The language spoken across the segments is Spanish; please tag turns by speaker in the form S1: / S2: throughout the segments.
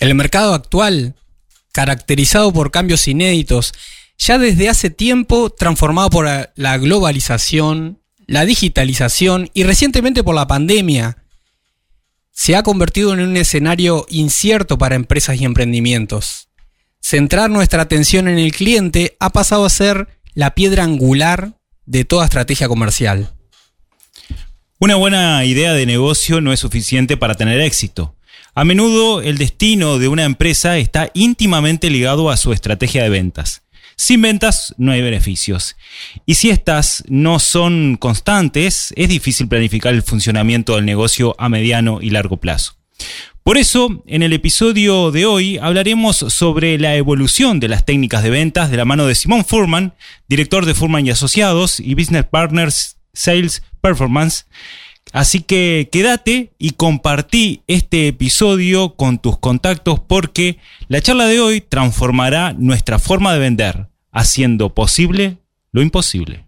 S1: El mercado actual, caracterizado por cambios inéditos, ya desde hace tiempo transformado por la globalización, la digitalización y recientemente por la pandemia, se ha convertido en un escenario incierto para empresas y emprendimientos. Centrar nuestra atención en el cliente ha pasado a ser la piedra angular de toda estrategia comercial.
S2: Una buena idea de negocio no es suficiente para tener éxito. A menudo el destino de una empresa está íntimamente ligado a su estrategia de ventas. Sin ventas no hay beneficios. Y si estas no son constantes, es difícil planificar el funcionamiento del negocio a mediano y largo plazo. Por eso, en el episodio de hoy hablaremos sobre la evolución de las técnicas de ventas de la mano de Simón Furman, director de Furman y Asociados y Business Partners Sales Performance. Así que quédate y compartí este episodio con tus contactos porque la charla de hoy transformará nuestra forma de vender haciendo posible lo imposible.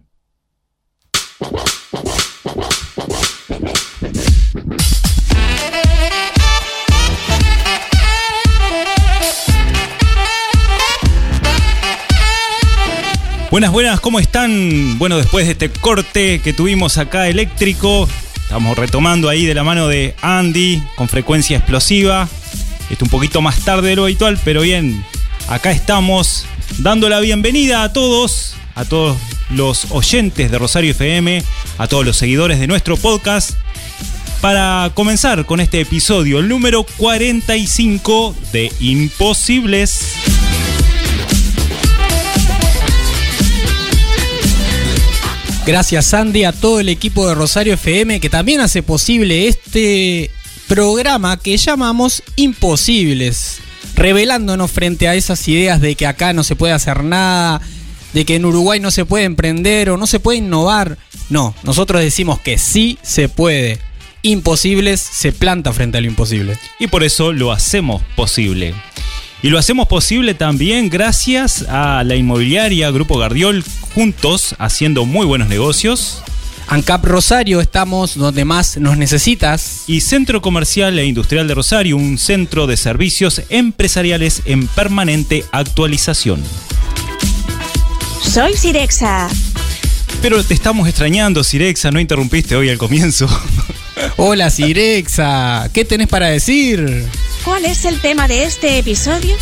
S2: Buenas, buenas, ¿cómo están? Bueno, después de este corte que tuvimos acá eléctrico, estamos retomando ahí de la mano de Andy con frecuencia explosiva. Esto un poquito más tarde de lo habitual, pero bien, acá estamos dando la bienvenida a todos, a todos los oyentes de Rosario FM, a todos los seguidores de nuestro podcast, para comenzar con este episodio, número 45 de Imposibles.
S1: Gracias Sandy, a todo el equipo de Rosario FM que también hace posible este programa que llamamos Imposibles revelándonos frente a esas ideas de que acá no se puede hacer nada, de que en Uruguay no se puede emprender o no se puede innovar. No, nosotros decimos que sí se puede. Imposibles se planta frente a lo imposible.
S2: Y por eso lo hacemos posible. Y lo hacemos posible también gracias a la inmobiliaria Grupo Gardiol, juntos haciendo muy buenos negocios.
S1: ANCAP Rosario, estamos donde más nos necesitas.
S2: Y Centro Comercial e Industrial de Rosario, un centro de servicios empresariales en permanente actualización.
S3: Soy Sirexa.
S2: Pero te estamos extrañando, Sirexa, no interrumpiste hoy al comienzo.
S1: Hola, Sirexa, ¿qué tenés para decir?
S3: ¿Cuál es el tema de este episodio?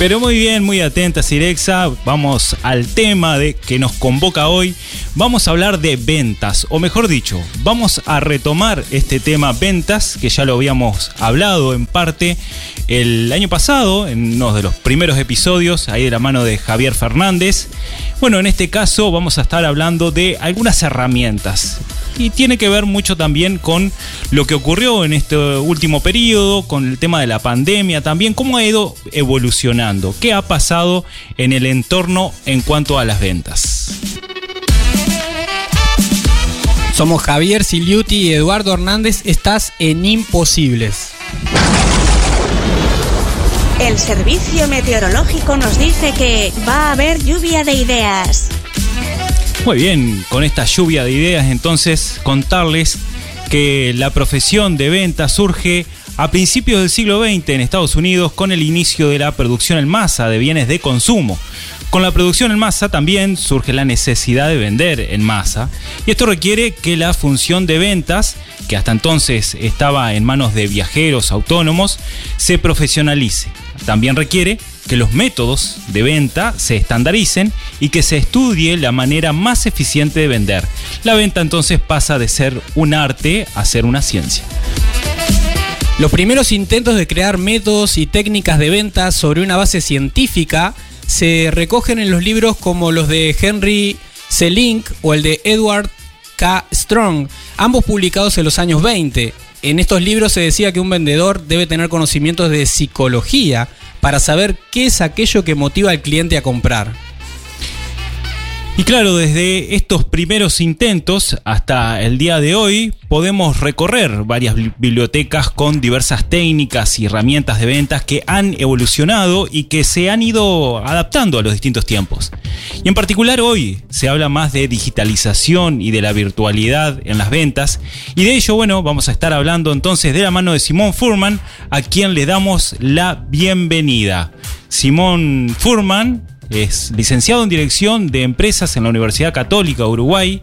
S2: Pero muy bien, muy atenta Sirexa, vamos al tema de que nos convoca hoy. Vamos a hablar de ventas, o mejor dicho, vamos a retomar este tema ventas, que ya lo habíamos hablado en parte el año pasado, en uno de los primeros episodios, ahí de la mano de Javier Fernández. Bueno, en este caso vamos a estar hablando de algunas herramientas y tiene que ver mucho también con lo que ocurrió en este último periodo, con el tema de la pandemia también, cómo ha ido evolucionando, qué ha pasado en el entorno en cuanto a las ventas.
S1: Somos Javier Siliuti y Eduardo Hernández, estás en Imposibles.
S3: El servicio meteorológico nos dice que va a haber lluvia de ideas.
S2: Muy bien, con esta lluvia de ideas entonces contarles que la profesión de venta surge a principios del siglo XX en Estados Unidos con el inicio de la producción en masa de bienes de consumo. Con la producción en masa también surge la necesidad de vender en masa y esto requiere que la función de ventas, que hasta entonces estaba en manos de viajeros autónomos, se profesionalice. También requiere que los métodos de venta se estandaricen y que se estudie la manera más eficiente de vender. La venta entonces pasa de ser un arte a ser una ciencia.
S1: Los primeros intentos de crear métodos y técnicas de venta sobre una base científica se recogen en los libros como los de Henry Selink o el de Edward K. Strong, ambos publicados en los años 20. En estos libros se decía que un vendedor debe tener conocimientos de psicología, para saber qué es aquello que motiva al cliente a comprar.
S2: Y claro, desde estos primeros intentos hasta el día de hoy podemos recorrer varias bibliotecas con diversas técnicas y herramientas de ventas que han evolucionado y que se han ido adaptando a los distintos tiempos. Y en particular hoy se habla más de digitalización y de la virtualidad en las ventas. Y de ello, bueno, vamos a estar hablando entonces de la mano de Simón Furman, a quien le damos la bienvenida. Simón Furman es licenciado en Dirección de Empresas en la Universidad Católica Uruguay,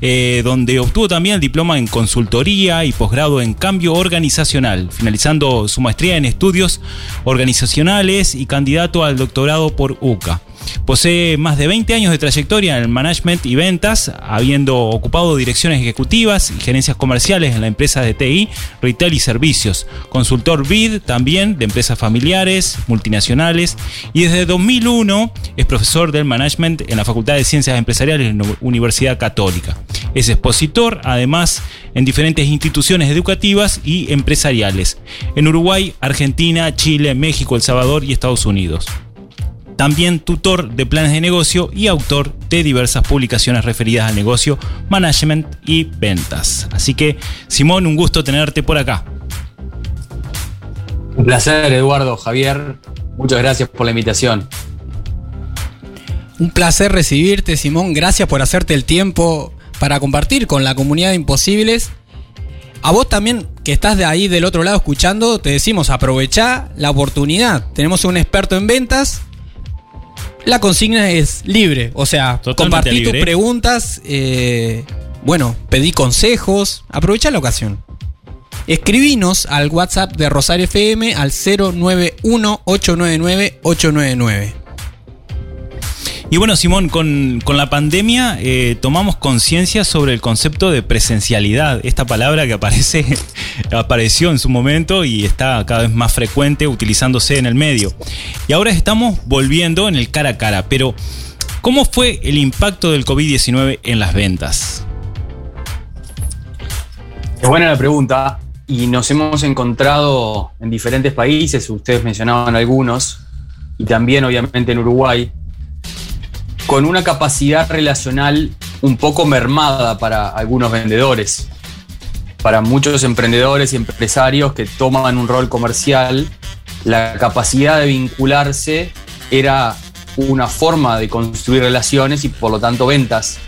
S2: eh, donde obtuvo también el diploma en Consultoría y posgrado en Cambio Organizacional, finalizando su maestría en Estudios Organizacionales y candidato al doctorado por UCA. Posee más de 20 años de trayectoria en el management y ventas, habiendo ocupado direcciones ejecutivas y gerencias comerciales en la empresa de TI, retail y servicios. Consultor BID también de empresas familiares, multinacionales y desde 2001 es profesor del management en la Facultad de Ciencias Empresariales en la Universidad Católica. Es expositor además en diferentes instituciones educativas y empresariales en Uruguay, Argentina, Chile, México, El Salvador y Estados Unidos también tutor de planes de negocio y autor de diversas publicaciones referidas al negocio, management y ventas. Así que, Simón, un gusto tenerte por acá.
S4: Un placer, Eduardo, Javier. Muchas gracias por la invitación.
S1: Un placer recibirte, Simón. Gracias por hacerte el tiempo para compartir con la comunidad de Imposibles. A vos también, que estás de ahí del otro lado escuchando, te decimos aprovechá la oportunidad. Tenemos un experto en ventas la consigna es libre, o sea, compartí tus preguntas, eh, bueno, pedí consejos, aprovecha la ocasión. Escribinos al WhatsApp de Rosario FM al 091 899 899.
S2: Y bueno, Simón, con, la pandemia eh, tomamos conciencia sobre el concepto de presencialidad, esta palabra que aparece, apareció en su momento y está cada vez más frecuente utilizándose en el medio. Y ahora estamos volviendo en el cara a cara, pero ¿cómo fue el impacto del COVID-19 en las ventas?
S4: Es buena la pregunta y nos hemos encontrado en diferentes países, ustedes mencionaban algunos, y también obviamente en Uruguay, con una capacidad relacional un poco mermada para algunos vendedores. Para muchos emprendedores y empresarios que toman un rol comercial, la capacidad de vincularse era una forma de construir relaciones y por lo tanto ventas.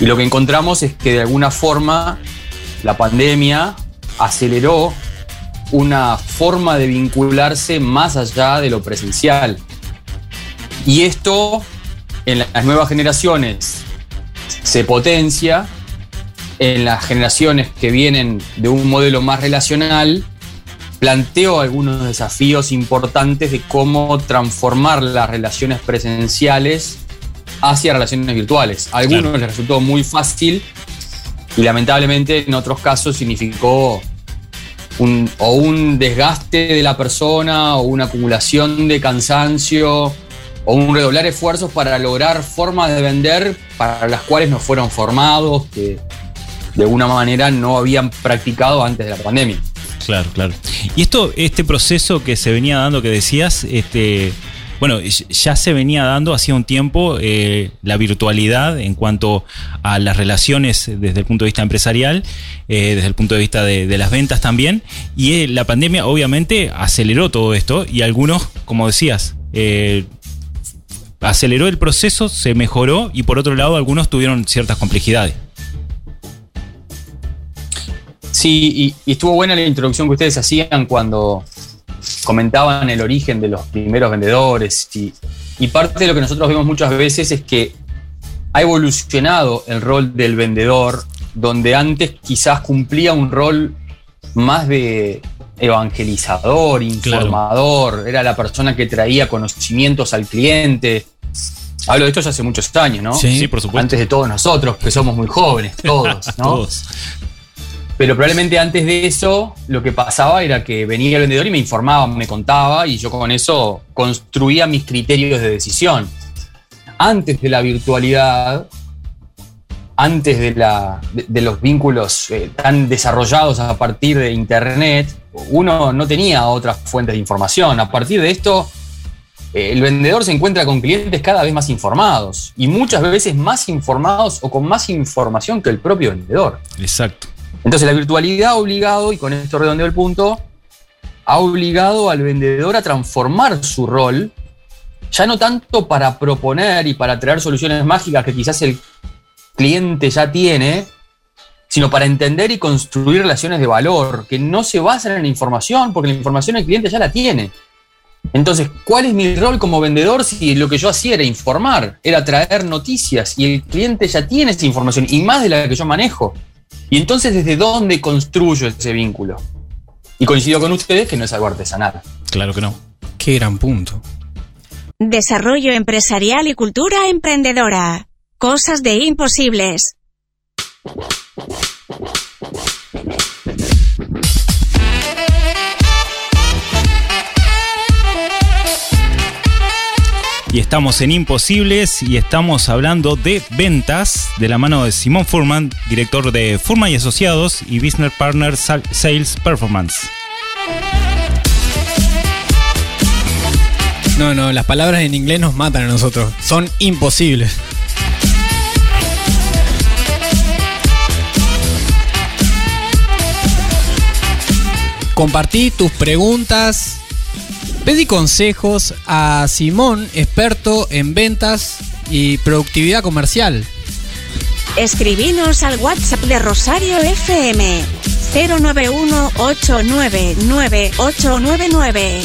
S4: Y lo que encontramos es que de alguna forma la pandemia aceleró una forma de vincularse más allá de lo presencial. Y esto en las nuevas generaciones se potencia, en las generaciones que vienen de un modelo más relacional, planteo algunos desafíos importantes de cómo transformar las relaciones presenciales hacia relaciones virtuales. A algunos les resultó muy fácil y lamentablemente en otros casos significó un, o un desgaste de la persona o una acumulación de cansancio o un redoblar esfuerzos para lograr formas de vender para las cuales no fueron formados, que de alguna manera no habían practicado antes de la pandemia.
S2: Claro, claro. Y esto, este proceso que se venía dando, que decías, este, bueno, ya se venía dando hacía un tiempo eh, la virtualidad en cuanto a las relaciones desde el punto de vista empresarial, eh, desde el punto de vista de, las ventas también, y eh, la pandemia obviamente aceleró todo esto y algunos, como decías, aceleró el proceso, se mejoró y por otro lado algunos tuvieron ciertas complejidades.
S4: Sí, y, estuvo buena la introducción que ustedes hacían cuando comentaban el origen de los primeros vendedores y, y parte de lo que nosotros vemos muchas veces es que ha evolucionado el rol del vendedor, donde antes quizás cumplía un rol más de evangelizador, informador, era la persona que traía conocimientos al cliente. Hablo de esto ya hace muchos años, ¿no?
S2: Sí, por supuesto.
S4: Antes de todos nosotros, que somos muy jóvenes, todos, ¿no? todos. Pero probablemente antes de eso, lo que pasaba era que venía el vendedor y me informaba, me contaba, y yo con eso construía mis criterios de decisión. Antes de la virtualidad, antes de, la, de, los vínculos eh, tan desarrollados a partir de Internet, uno no tenía otras fuentes de información. A partir de esto, eh, el vendedor se encuentra con clientes cada vez más informados y muchas veces más informados o con más información que el propio vendedor.
S2: Exacto.
S4: Entonces la virtualidad ha obligado, y con esto redondeo el punto, ha obligado al vendedor a transformar su rol, ya no tanto para proponer y para traer soluciones mágicas que quizás el cliente ya tiene, sino para entender y construir relaciones de valor que no se basan en la información, porque la información el cliente ya la tiene. Entonces, ¿cuál es mi rol como vendedor si lo que yo hacía era informar, era traer noticias y el cliente ya tiene esa información y más de la que yo manejo? Y entonces, ¿desde dónde construyo ese vínculo? Y coincido con ustedes que no es algo artesanal.
S2: Claro que no.
S1: Qué gran punto.
S3: Desarrollo empresarial y cultura emprendedora. Cosas de imposibles.
S2: Y estamos en Imposibles y estamos hablando de ventas de la mano de Simón Furman, director de Furman y Asociados y Business Partner Sal- Sales Performance.
S1: No, no, las palabras en inglés nos matan a nosotros. Son imposibles. Compartí tus preguntas. Pedí consejos a Simón, experto en ventas y productividad comercial.
S3: Escribinos al WhatsApp de Rosario FM 091-899-899.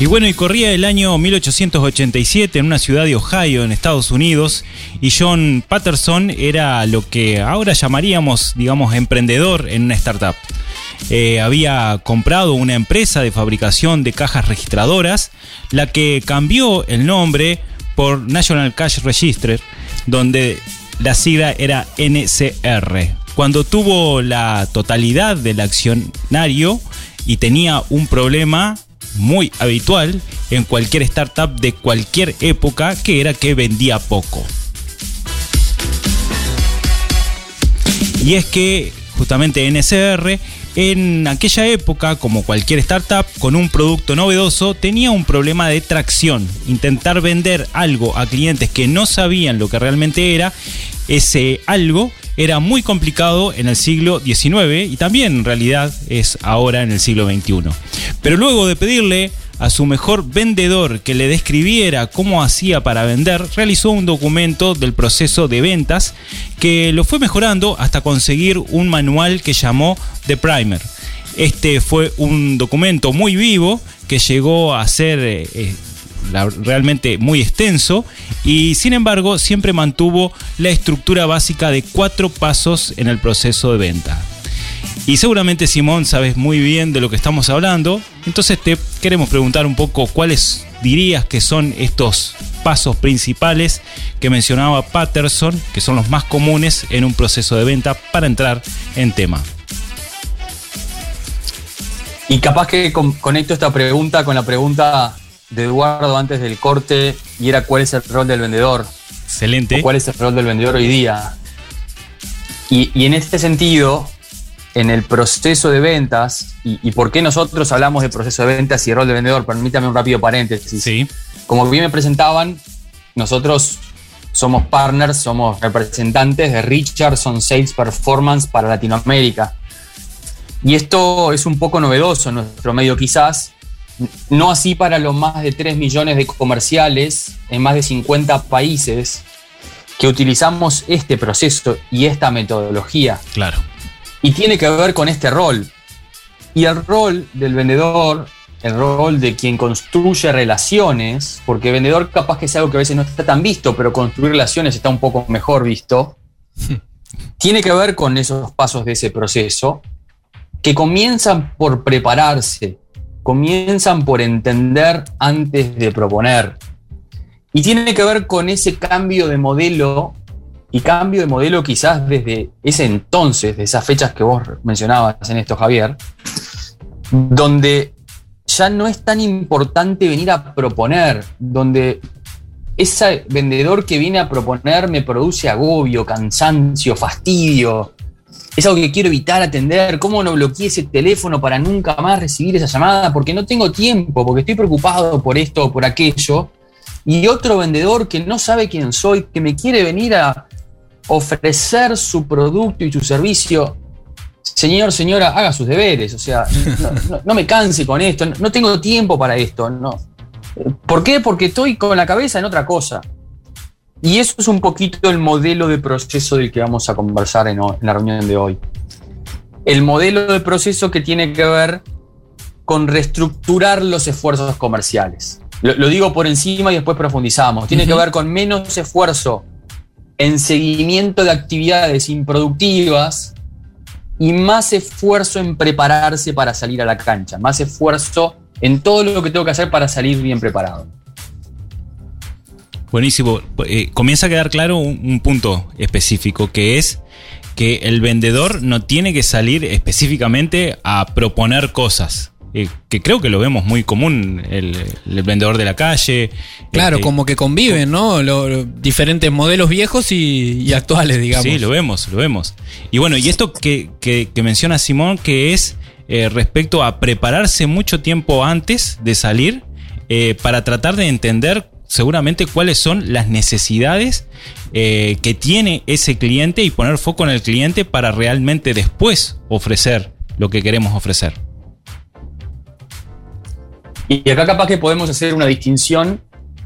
S2: Y bueno, y corría el año 1887 en una ciudad de Ohio, en Estados Unidos, y John Patterson era lo que ahora llamaríamos, digamos, emprendedor en una startup. Eh, había comprado una empresa de fabricación de cajas registradoras, la que cambió el nombre por National Cash Register, donde la sigla era NCR. Cuando tuvo la totalidad del accionario y tenía un problema muy habitual en cualquier startup de cualquier época, que era que vendía poco. Y es que justamente NCR en aquella época, como cualquier startup con un producto novedoso, tenía un problema de tracción. Intentar vender algo a clientes que no sabían lo que realmente era, ese algo era muy complicado en el siglo XIX y también en realidad es ahora en el siglo XXI. Pero luego de pedirle a su mejor vendedor que le describiera cómo hacía para vender, realizó un documento del proceso de ventas que lo fue mejorando hasta conseguir un manual que llamó The Primer. Este fue un documento muy vivo que llegó a ser eh, eh, realmente muy extenso y sin embargo siempre mantuvo la estructura básica de cuatro pasos en el proceso de venta. Y seguramente Simón sabes muy bien de lo que estamos hablando, entonces te queremos preguntar un poco cuáles dirías que son estos pasos principales que mencionaba Patterson, que son los más comunes en un proceso de venta para entrar en tema.
S4: Y capaz que con- conecto esta pregunta con la pregunta de Eduardo antes del corte y era cuál es el rol del vendedor.
S2: Excelente.
S4: o cuál es el rol del vendedor hoy día. Y, y en este sentido, en el proceso de ventas, y, y por qué nosotros hablamos de proceso de ventas y rol de vendedor, permítame un rápido paréntesis.
S2: Sí,
S4: Como bien me presentaban, nosotros somos partners, somos representantes de Richardson Sales Performance para Latinoamérica. Y esto es un poco novedoso en nuestro medio quizás, no así para los más de 3 millones de comerciales en más de 50 países que utilizamos este proceso y esta metodología.
S2: claro.
S4: Y tiene que ver con este rol. Y el rol del vendedor, el rol de quien construye relaciones, porque vendedor capaz que es algo que a veces no está tan visto, pero construir relaciones está un poco mejor visto, tiene que ver con esos pasos de ese proceso que comienzan por prepararse, comienzan por entender antes de proponer. Y tiene que ver con ese cambio de modelo y cambio de modelo quizás desde ese entonces, de esas fechas que vos mencionabas en esto, Javier, donde ya no es tan importante venir a proponer, donde ese vendedor que viene a proponer me produce agobio, cansancio, fastidio. es algo que quiero evitar atender. ¿Cómo no bloqueé ese teléfono para nunca más recibir esa llamada? Porque no tengo tiempo, porque estoy preocupado por esto o por aquello. Y otro vendedor que no sabe quién soy, que me quiere venir a ofrecer su producto y su servicio. Señor, señora, haga sus deberes. O sea, no, me canse con esto. No, tengo tiempo para esto. No. ¿Por qué? Porque estoy con la cabeza en otra cosa. Y eso es un poquito el modelo de proceso del que vamos a conversar en, la reunión de hoy. El modelo de proceso que tiene que ver con reestructurar los esfuerzos comerciales. Lo, digo por encima y después profundizamos. Tiene que ver con menos esfuerzo en seguimiento de actividades improductivas y más esfuerzo en prepararse para salir a la cancha, más esfuerzo en todo lo que tengo que hacer para salir bien preparado.
S2: Buenísimo. Eh, comienza a quedar claro un, punto específico, que es que el vendedor no tiene que salir específicamente a proponer cosas. Eh, que creo que lo vemos muy común, el, vendedor de la calle.
S1: Claro, este, como que conviven, ¿no? Los, diferentes modelos viejos y, actuales, digamos.
S2: Sí, lo vemos, lo vemos. Y bueno, y esto que, menciona Simón, que es eh, respecto a prepararse mucho tiempo antes de salir para tratar de entender seguramente cuáles son las necesidades eh, que tiene ese cliente y poner foco en el cliente para realmente después ofrecer lo que queremos ofrecer.
S4: Y acá capaz que podemos hacer una distinción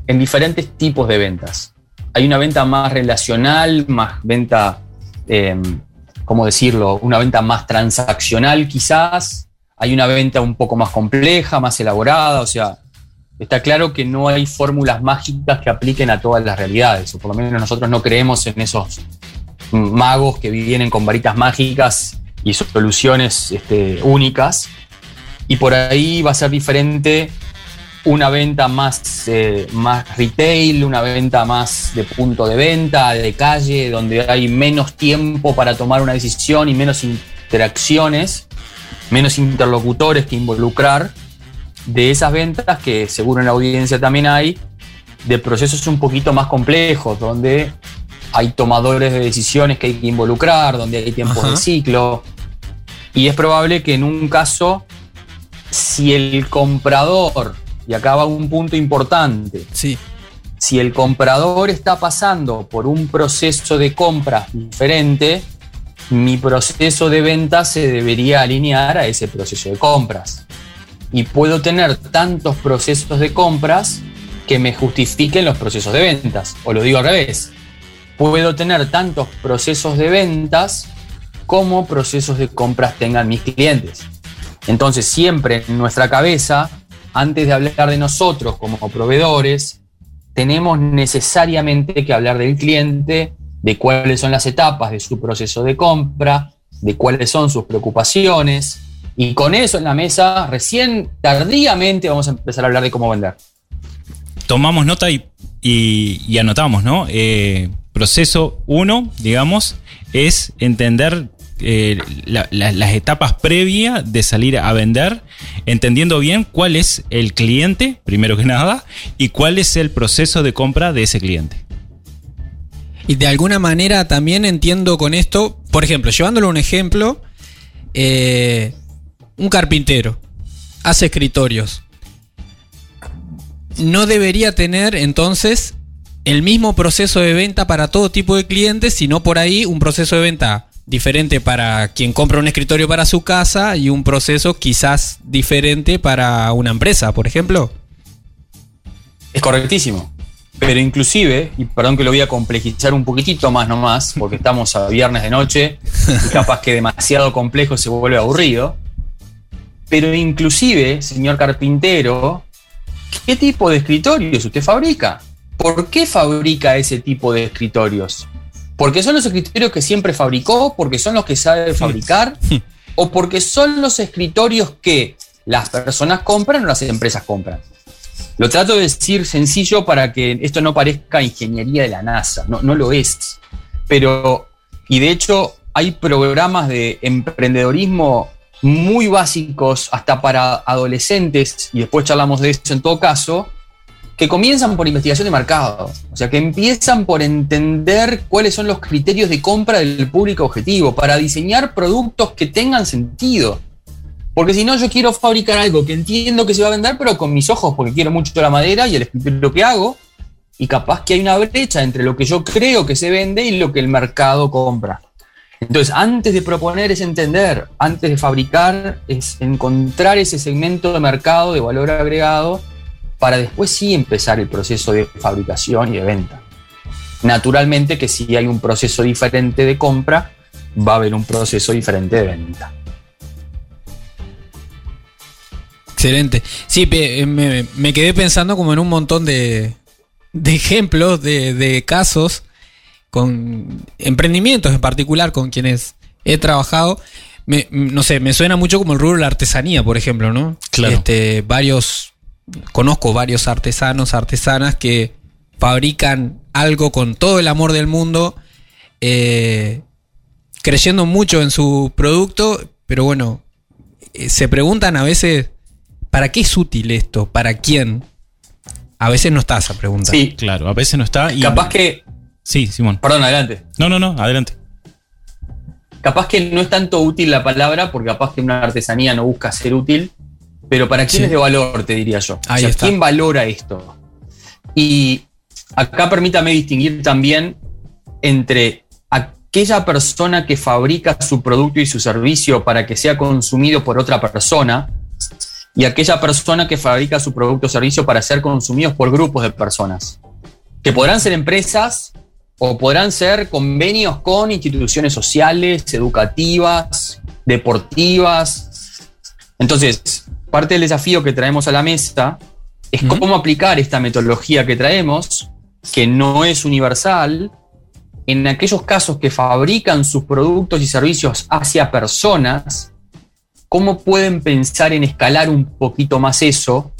S4: en diferentes tipos de ventas. Hay una venta más relacional, más venta, em, ¿cómo decirlo? Una venta más transaccional quizás. Hay una venta un poco más compleja, más elaborada, o sea, está claro que no hay fórmulas mágicas que apliquen a todas las realidades, o por lo menos nosotros no creemos en esos magos que vienen con varitas mágicas y soluciones este, únicas. Y por ahí va a ser diferente una venta más, eh, más retail, una venta más de punto de venta, de calle, donde hay menos tiempo para tomar una decisión y menos interacciones, menos interlocutores que involucrar de esas ventas que seguro en la audiencia también hay, de procesos un poquito más complejos, donde hay tomadores de decisiones que hay que involucrar, donde hay tiempos de ciclo. Y es probable que en un caso, si el comprador, y acá va un punto importante,
S1: sí.
S4: si el comprador está pasando por un proceso de compra diferente, mi proceso de venta se debería alinear a ese proceso de compras y puedo tener tantos procesos de compras que me justifiquen los procesos de ventas. O lo digo al revés. Puedo tener tantos procesos de ventas como procesos de compras tengan mis clientes. Entonces siempre en nuestra cabeza, antes de hablar de nosotros como proveedores, tenemos necesariamente que hablar del cliente, de cuáles son las etapas de su proceso de compra, de cuáles son sus preocupaciones, y con eso en la mesa, recién tardíamente vamos a empezar a hablar de cómo vender.
S2: Tomamos nota y, anotamos, ¿no? Eh, proceso 1, digamos, es entender eh, las etapas previas de salir a vender, entendiendo bien cuál es el cliente, primero que nada, y cuál es el proceso de compra de ese cliente.
S1: Y de alguna manera también entiendo con esto, por ejemplo, llevándolo un ejemplo, eh, un carpintero hace escritorios. No debería tener entonces el mismo proceso de venta para todo tipo de clientes, sino por ahí un proceso de venta diferente para quien compra un escritorio para su casa y un proceso quizás diferente para una empresa, por ejemplo.
S4: Es correctísimo. Pero inclusive, y perdón que lo voy a complejizar un poquitito más nomás, porque estamos a viernes de noche y capaz que demasiado complejo se vuelve aburrido. Pero inclusive, señor carpintero, ¿qué tipo de escritorios usted fabrica? ¿Por qué fabrica ese tipo de escritorios? ¿Porque son los escritorios que siempre fabricó? ¿Porque son los que sabe fabricar? ¿O porque son los escritorios que las personas compran o las empresas compran? Lo trato de decir sencillo para que esto no parezca ingeniería de la NASA, no, no lo es. Pero, y de hecho, hay programas de emprendedorismo muy básicos hasta para adolescentes, y después charlamos de eso en todo caso, que comienzan por investigación de mercado, o sea, que empiezan por entender cuáles son los criterios de compra del público objetivo, para diseñar productos que tengan sentido. Porque si no, yo quiero fabricar algo que entiendo que se va a vender, pero con mis ojos, porque quiero mucho la madera y el lo que hago, y capaz que hay una brecha entre lo que yo creo que se vende y lo que el mercado compra. Entonces, antes de proponer es entender, antes de fabricar es encontrar ese segmento de mercado de valor agregado para después sí empezar el proceso de fabricación y de venta. Naturalmente que si hay un proceso diferente de compra, va a haber un proceso diferente de venta.
S1: Excelente. Sí, eh, me, quedé pensando como en un montón de, ejemplos, de, casos, con emprendimientos en particular con quienes he trabajado. no sé, me suena mucho como el rubro de la artesanía, por ejemplo, ¿no?
S2: Claro.
S1: Este, varios conozco varios artesanos, artesanas que fabrican algo con todo el amor del mundo, eh, creyendo mucho en su producto, pero bueno, eh, se preguntan a veces, ¿para qué es útil esto? ¿Para quién? A veces no está esa pregunta.
S2: Sí, claro, a veces no está.
S4: Y... Capaz que...
S2: Sí, Simón.
S4: Perdón, adelante.
S2: No, no, no, adelante.
S4: Capaz que no es tanto útil la palabra, porque capaz que una artesanía no busca ser útil, pero ¿para quién es de valor, te diría yo?
S1: o sea,
S4: ¿quién valora esto? Y acá permítame distinguir también entre aquella persona que fabrica su producto y su servicio para que sea consumido por otra persona y aquella persona que fabrica su producto o servicio para ser consumidos por grupos de personas, que podrán ser empresas o podrán ser convenios con instituciones sociales, educativas, deportivas. Entonces, parte del desafío que traemos a la mesa es cómo aplicar esta metodología que traemos, que no es universal, en aquellos casos que fabrican sus productos y servicios hacia personas, cómo pueden pensar en escalar un poquito más eso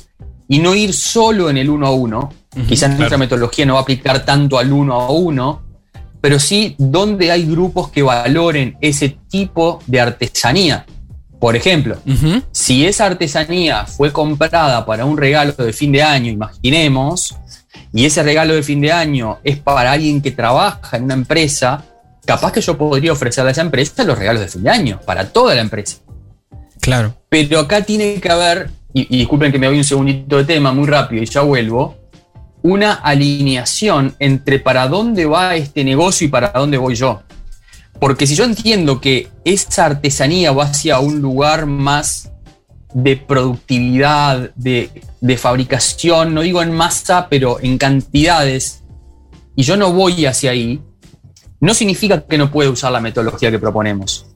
S4: y no ir solo en el uno a uno. Quizás nuestra metodología no va a aplicar tanto al uno a uno, pero sí donde hay grupos que valoren ese tipo de artesanía. Por ejemplo, si esa artesanía fue comprada para un regalo de fin de año, imaginemos, y ese regalo de fin de año es para alguien que trabaja en una empresa, capaz que yo podría ofrecerle a esa empresa los regalos de fin de año, para toda la empresa.
S1: Claro.
S4: Pero acá tiene que haber, y, y disculpen que me voy un segundito de tema muy rápido y ya vuelvo, una alineación entre para dónde va este negocio y para dónde voy yo. Porque si yo entiendo que esa artesanía va hacia un lugar más de productividad, de, fabricación, no digo en masa, pero en cantidades, y yo no voy hacia ahí, no significa que no pueda usar la metodología que proponemos.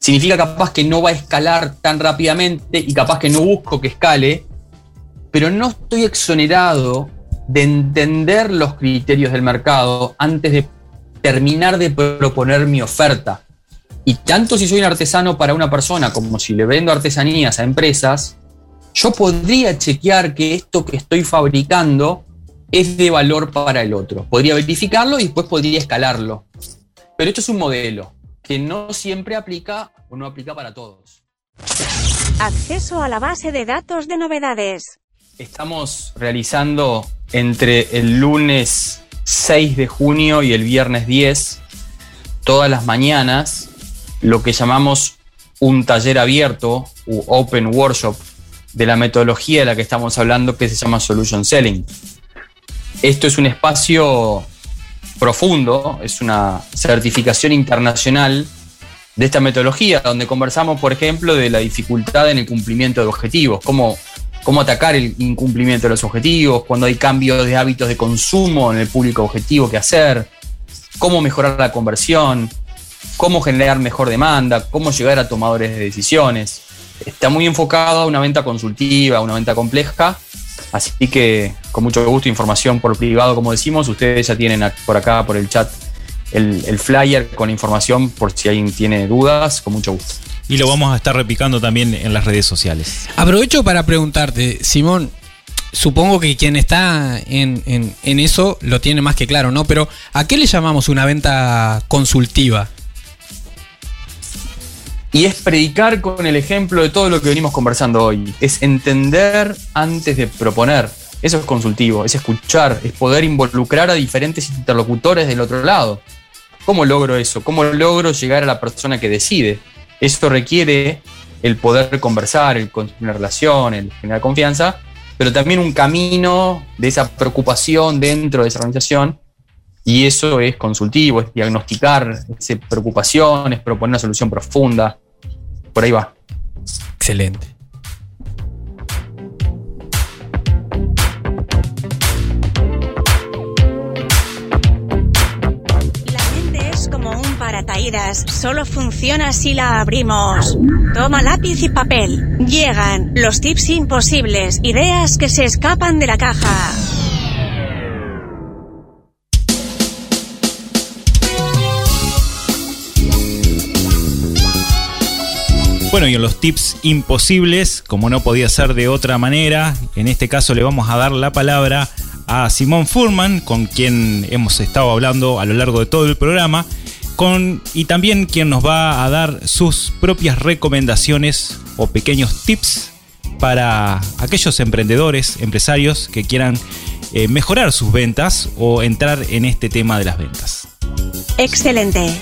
S4: Significa capaz que no va a escalar tan rápidamente y capaz que no busco que escale, pero no estoy exonerado de entender los criterios del mercado antes de terminar de proponer mi oferta. Y tanto si soy un artesano para una persona como si le vendo artesanías a empresas, yo podría chequear que esto que estoy fabricando es de valor para el otro. Podría verificarlo y después podría escalarlo. Pero esto es un modelo que no siempre aplica o no aplica para todos.
S3: Acceso a la base de datos de novedades.
S4: Estamos realizando entre el lunes 6 de junio y el viernes 10, todas las mañanas, lo que llamamos un taller abierto u open workshop de la metodología de la que estamos hablando que se llama Solution Selling. Esto es un espacio profundo, es una certificación internacional de esta metodología, donde conversamos, por ejemplo, de la dificultad en el cumplimiento de objetivos, cómo cómo atacar el incumplimiento de los objetivos, cuando hay cambios de hábitos de consumo en el público objetivo que hacer, cómo mejorar la conversión, cómo generar mejor demanda, cómo llegar a tomadores de decisiones. Está muy enfocado a una venta consultiva, a una venta compleja, así que con mucho gusto información por privado, como decimos, ustedes ya tienen por acá, por el chat, el, el flyer con información por si alguien tiene dudas, con mucho gusto.
S2: Y lo vamos a estar replicando también en las redes sociales.
S1: Aprovecho para preguntarte, Simón, supongo que quien está en, eso lo tiene más que claro, ¿no? Pero ¿a qué le llamamos una venta consultiva?
S4: Y es predicar con el ejemplo de todo lo que venimos conversando hoy. Es entender antes de proponer. Eso es consultivo, es escuchar, es poder involucrar a diferentes interlocutores del otro lado. ¿Cómo logro eso? ¿Cómo logro llegar a la persona que decide? Eso requiere el poder conversar, el construir una relación, el generar confianza, pero también un camino de esa preocupación dentro de esa organización. Y eso es consultivo, es diagnosticar esa preocupación, es proponer una solución profunda. Por ahí va.
S1: Excelente.
S3: Solo funciona si la abrimos. Toma lápiz y papel. Llegan los tips imposibles, ideas que se escapan de la caja.
S2: Bueno, y en los tips imposibles, como no podía ser de otra manera, en este caso le vamos a dar la palabra a Simón Furman, con quien hemos estado hablando a lo largo de todo el programa, con, y también quien nos va a dar sus propias recomendaciones o pequeños tips para aquellos emprendedores, empresarios que quieran eh, mejorar sus ventas o entrar en este tema de las ventas.
S3: Excelente.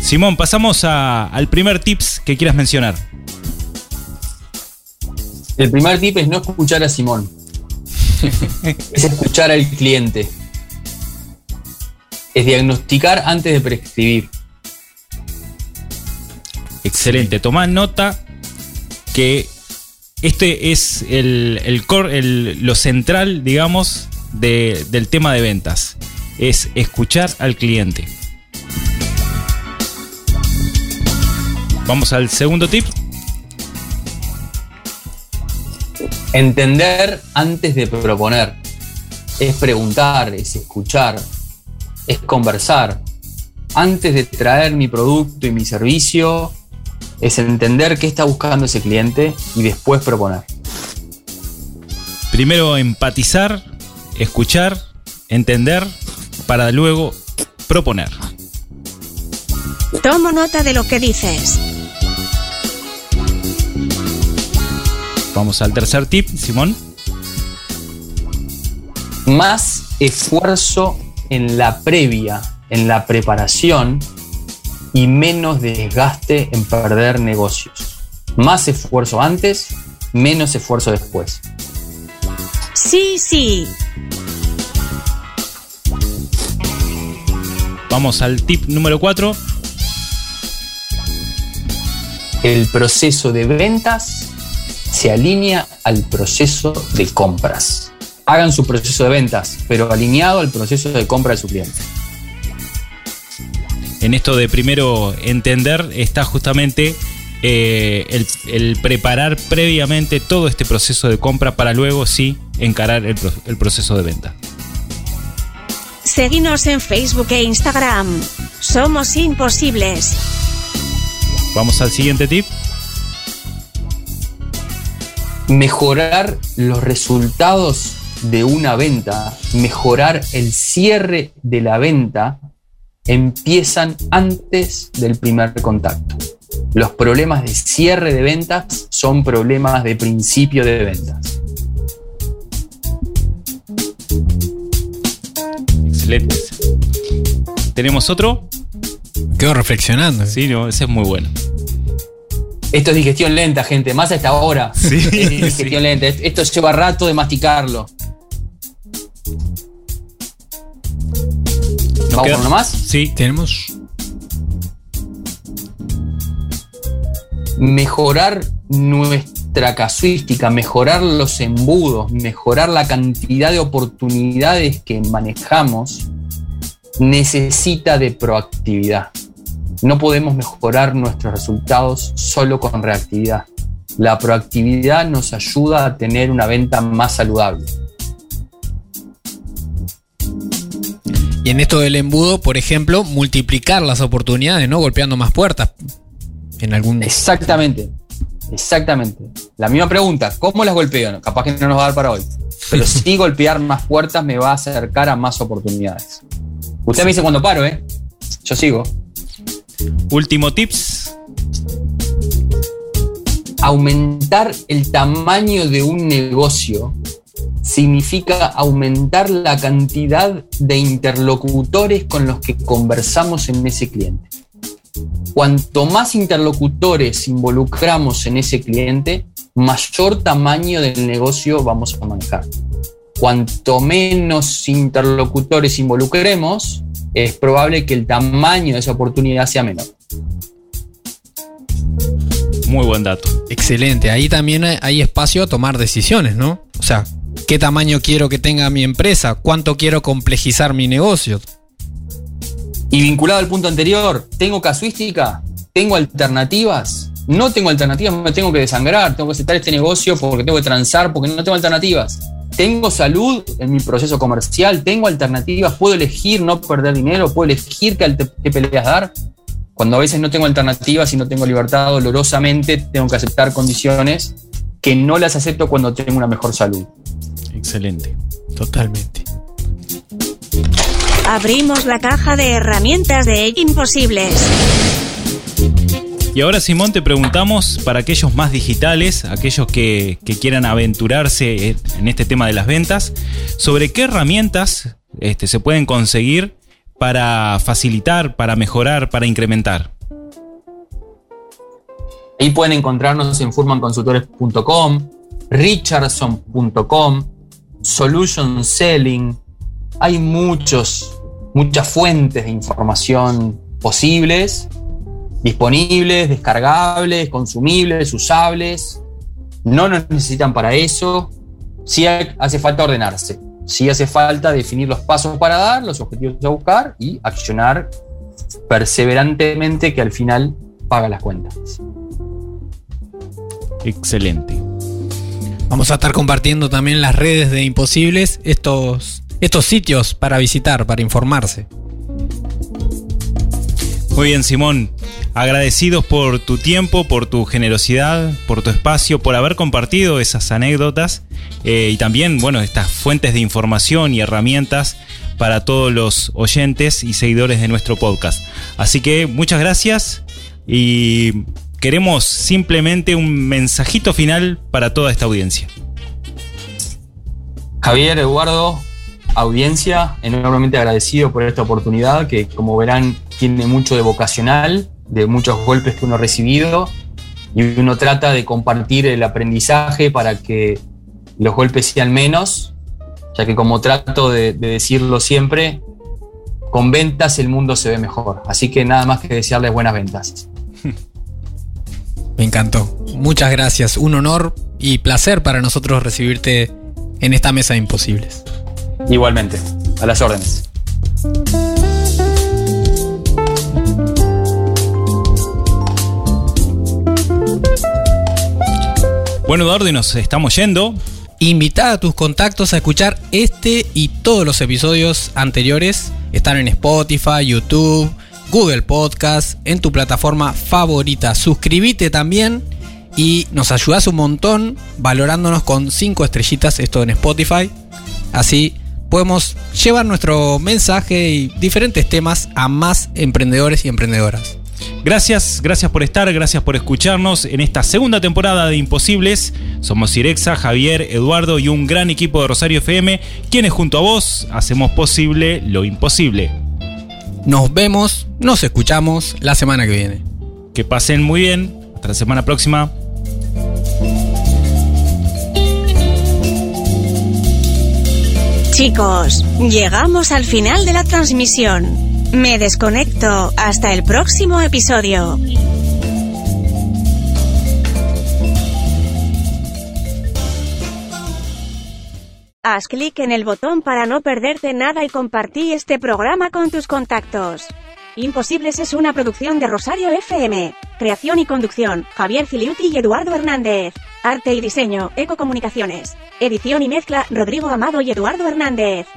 S2: Simón, pasamos a- al primer tips que quieras mencionar.
S4: El primer tip es no escuchar a Simón. es escuchar al cliente. Es diagnosticar antes de prescribir.
S2: Excelente. Tomá nota que este es el, el core, el- lo central, digamos, de- del tema de ventas. Es escuchar al cliente. Vamos al segundo tip.
S4: Entender antes de proponer. Es preguntar, es escuchar, es conversar. Antes de traer mi producto y mi servicio, es entender qué está buscando ese cliente y después proponer.
S2: Primero empatizar, escuchar, entender, para luego proponer.
S3: Tomo nota de lo que dices.
S2: Vamos al tercer tip, Simón.
S4: Más esfuerzo en la previa, en la preparación y menos desgaste en perder negocios. Más esfuerzo antes, menos esfuerzo después.
S3: Sí, sí.
S2: Vamos al tip número 4.
S4: El proceso de ventas se alinea al proceso de compras. Hagan su proceso de ventas, pero alineado al proceso de compra de su cliente.
S2: En esto de primero entender está justamente eh, el, el preparar previamente todo este proceso de compra para luego sí encarar el, el proceso de venta.
S3: Seguinos en Facebook e Instagram. Somos imposibles.
S2: Vamos al siguiente tip.
S4: mejorar los resultados de una venta, mejorar el cierre de la venta, empiezan antes del primer contacto. Los problemas de cierre de ventas son problemas de principio de ventas.
S2: Excelente. ¿Tenemos otro?
S1: Quedo reflexionando.
S2: Sí, no, ese es muy bueno.
S4: Esto es digestión lenta, gente, más a esta hora.
S2: Sí,
S4: es digestión
S2: sí.
S4: lenta. Esto lleva rato de masticarlo.
S2: ¿Nos
S4: ¿Vamos
S2: queda-
S4: uno más?
S2: Sí.
S1: Tenemos.
S4: mejorar nuestra casuística, mejorar los embudos, mejorar la cantidad de oportunidades que manejamos, necesita de proactividad. No podemos mejorar nuestros resultados solo con reactividad. La proactividad nos ayuda a tener una venta más saludable.
S1: Y en esto del embudo, por ejemplo, multiplicar las oportunidades, ¿no? Golpeando más puertas. En algún.
S4: Exactamente, exactamente. La misma pregunta, ¿cómo las golpeo? Capaz que no nos va a dar para hoy. Pero sí golpear más puertas me va a acercar a más oportunidades. Usted me dice cuando paro, ¿eh? Yo sigo.
S2: Último tips.
S4: Aumentar el tamaño de un negocio significa aumentar la cantidad de interlocutores con los que conversamos en ese cliente. Cuanto más interlocutores involucramos en ese cliente, mayor tamaño del negocio vamos a manejar. Cuanto menos interlocutores involucremos, es probable que el tamaño de esa oportunidad sea menor.
S2: Muy buen dato.
S1: Excelente. Ahí también hay espacio a tomar decisiones, ¿no? O sea, ¿qué tamaño quiero que tenga mi empresa? ¿Cuánto quiero complejizar mi negocio?
S4: Y vinculado al punto anterior, ¿tengo casuística? ¿Tengo alternativas? No tengo alternativas, me tengo que desangrar, tengo que aceptar este negocio porque tengo que transar, porque no tengo alternativas. Tengo salud en mi proceso comercial, tengo alternativas, puedo elegir no perder dinero, puedo elegir qué, qué peleas dar. Cuando a veces no tengo alternativas y no tengo libertad, dolorosamente tengo que aceptar condiciones que no las acepto cuando tengo una mejor salud.
S2: Excelente.
S1: Totalmente.
S3: Abrimos la caja de herramientas de Imposibles.
S2: Y ahora, Simón, te preguntamos para aquellos más digitales, aquellos que, que, quieran aventurarse en este tema de las ventas, sobre qué herramientas este, se pueden conseguir para facilitar, para mejorar, para incrementar.
S4: Ahí pueden encontrarnos en furmanconsultores.com, richardson.com, Solution Selling. Hay muchos, muchas fuentes de información posibles, disponibles, descargables, consumibles, usables. No nos necesitan para eso. Sí hace falta ordenarse. Sí hace falta definir los pasos para dar, los objetivos a buscar y accionar perseverantemente que al final paga las cuentas.
S2: Excelente.
S1: Vamos a estar compartiendo también las redes de Imposibles estos, estos sitios para visitar, para informarse.
S2: Muy bien, Simón. Agradecidos por tu tiempo, por tu generosidad, por tu espacio, por haber compartido esas anécdotas eh, y también, bueno, estas fuentes de información y herramientas para todos los oyentes y seguidores de nuestro podcast. Así que muchas gracias y queremos simplemente un mensajito final para toda esta audiencia.
S4: Javier, Eduardo, audiencia, enormemente agradecido por esta oportunidad que como verán tiene mucho de vocacional, de muchos golpes que uno ha recibido y uno trata de compartir el aprendizaje para que los golpes sean menos, ya que como trato de, de decirlo siempre, con ventas el mundo se ve mejor. Así que nada más que desearles buenas ventas.
S1: Me encantó. Muchas gracias. Un honor y placer para nosotros recibirte en esta mesa de imposibles.
S4: Igualmente, a las órdenes.
S2: Bueno, Eduardo, y nos estamos yendo.
S1: Invita a tus contactos a escuchar este y todos los episodios anteriores. Están en Spotify, YouTube, Google Podcast, en tu plataforma favorita. Suscríbete también y nos ayudas un montón valorándonos con 5 estrellitas, esto en Spotify. Así podemos llevar nuestro mensaje y diferentes temas a más emprendedores y emprendedoras.
S2: Gracias, gracias por estar, gracias por escucharnos en esta segunda temporada de Imposibles. Somos Irexa, Javier, Eduardo y un gran equipo de Rosario FM, quienes junto a vos hacemos posible lo imposible.
S1: Nos vemos, nos escuchamos la semana que viene.
S2: Que pasen muy bien. Hasta la semana próxima.
S3: Chicos, llegamos al final de la transmisión. Me desconecto. Hasta el próximo episodio. Haz clic en el botón para no perderte nada y compartí este programa con tus contactos. Imposibles es una producción de Rosario FM. Creación y conducción, Javier Filiuti y Eduardo Hernández. Arte y diseño, Ecocomunicaciones. Edición y mezcla, Rodrigo Amado y Eduardo Hernández.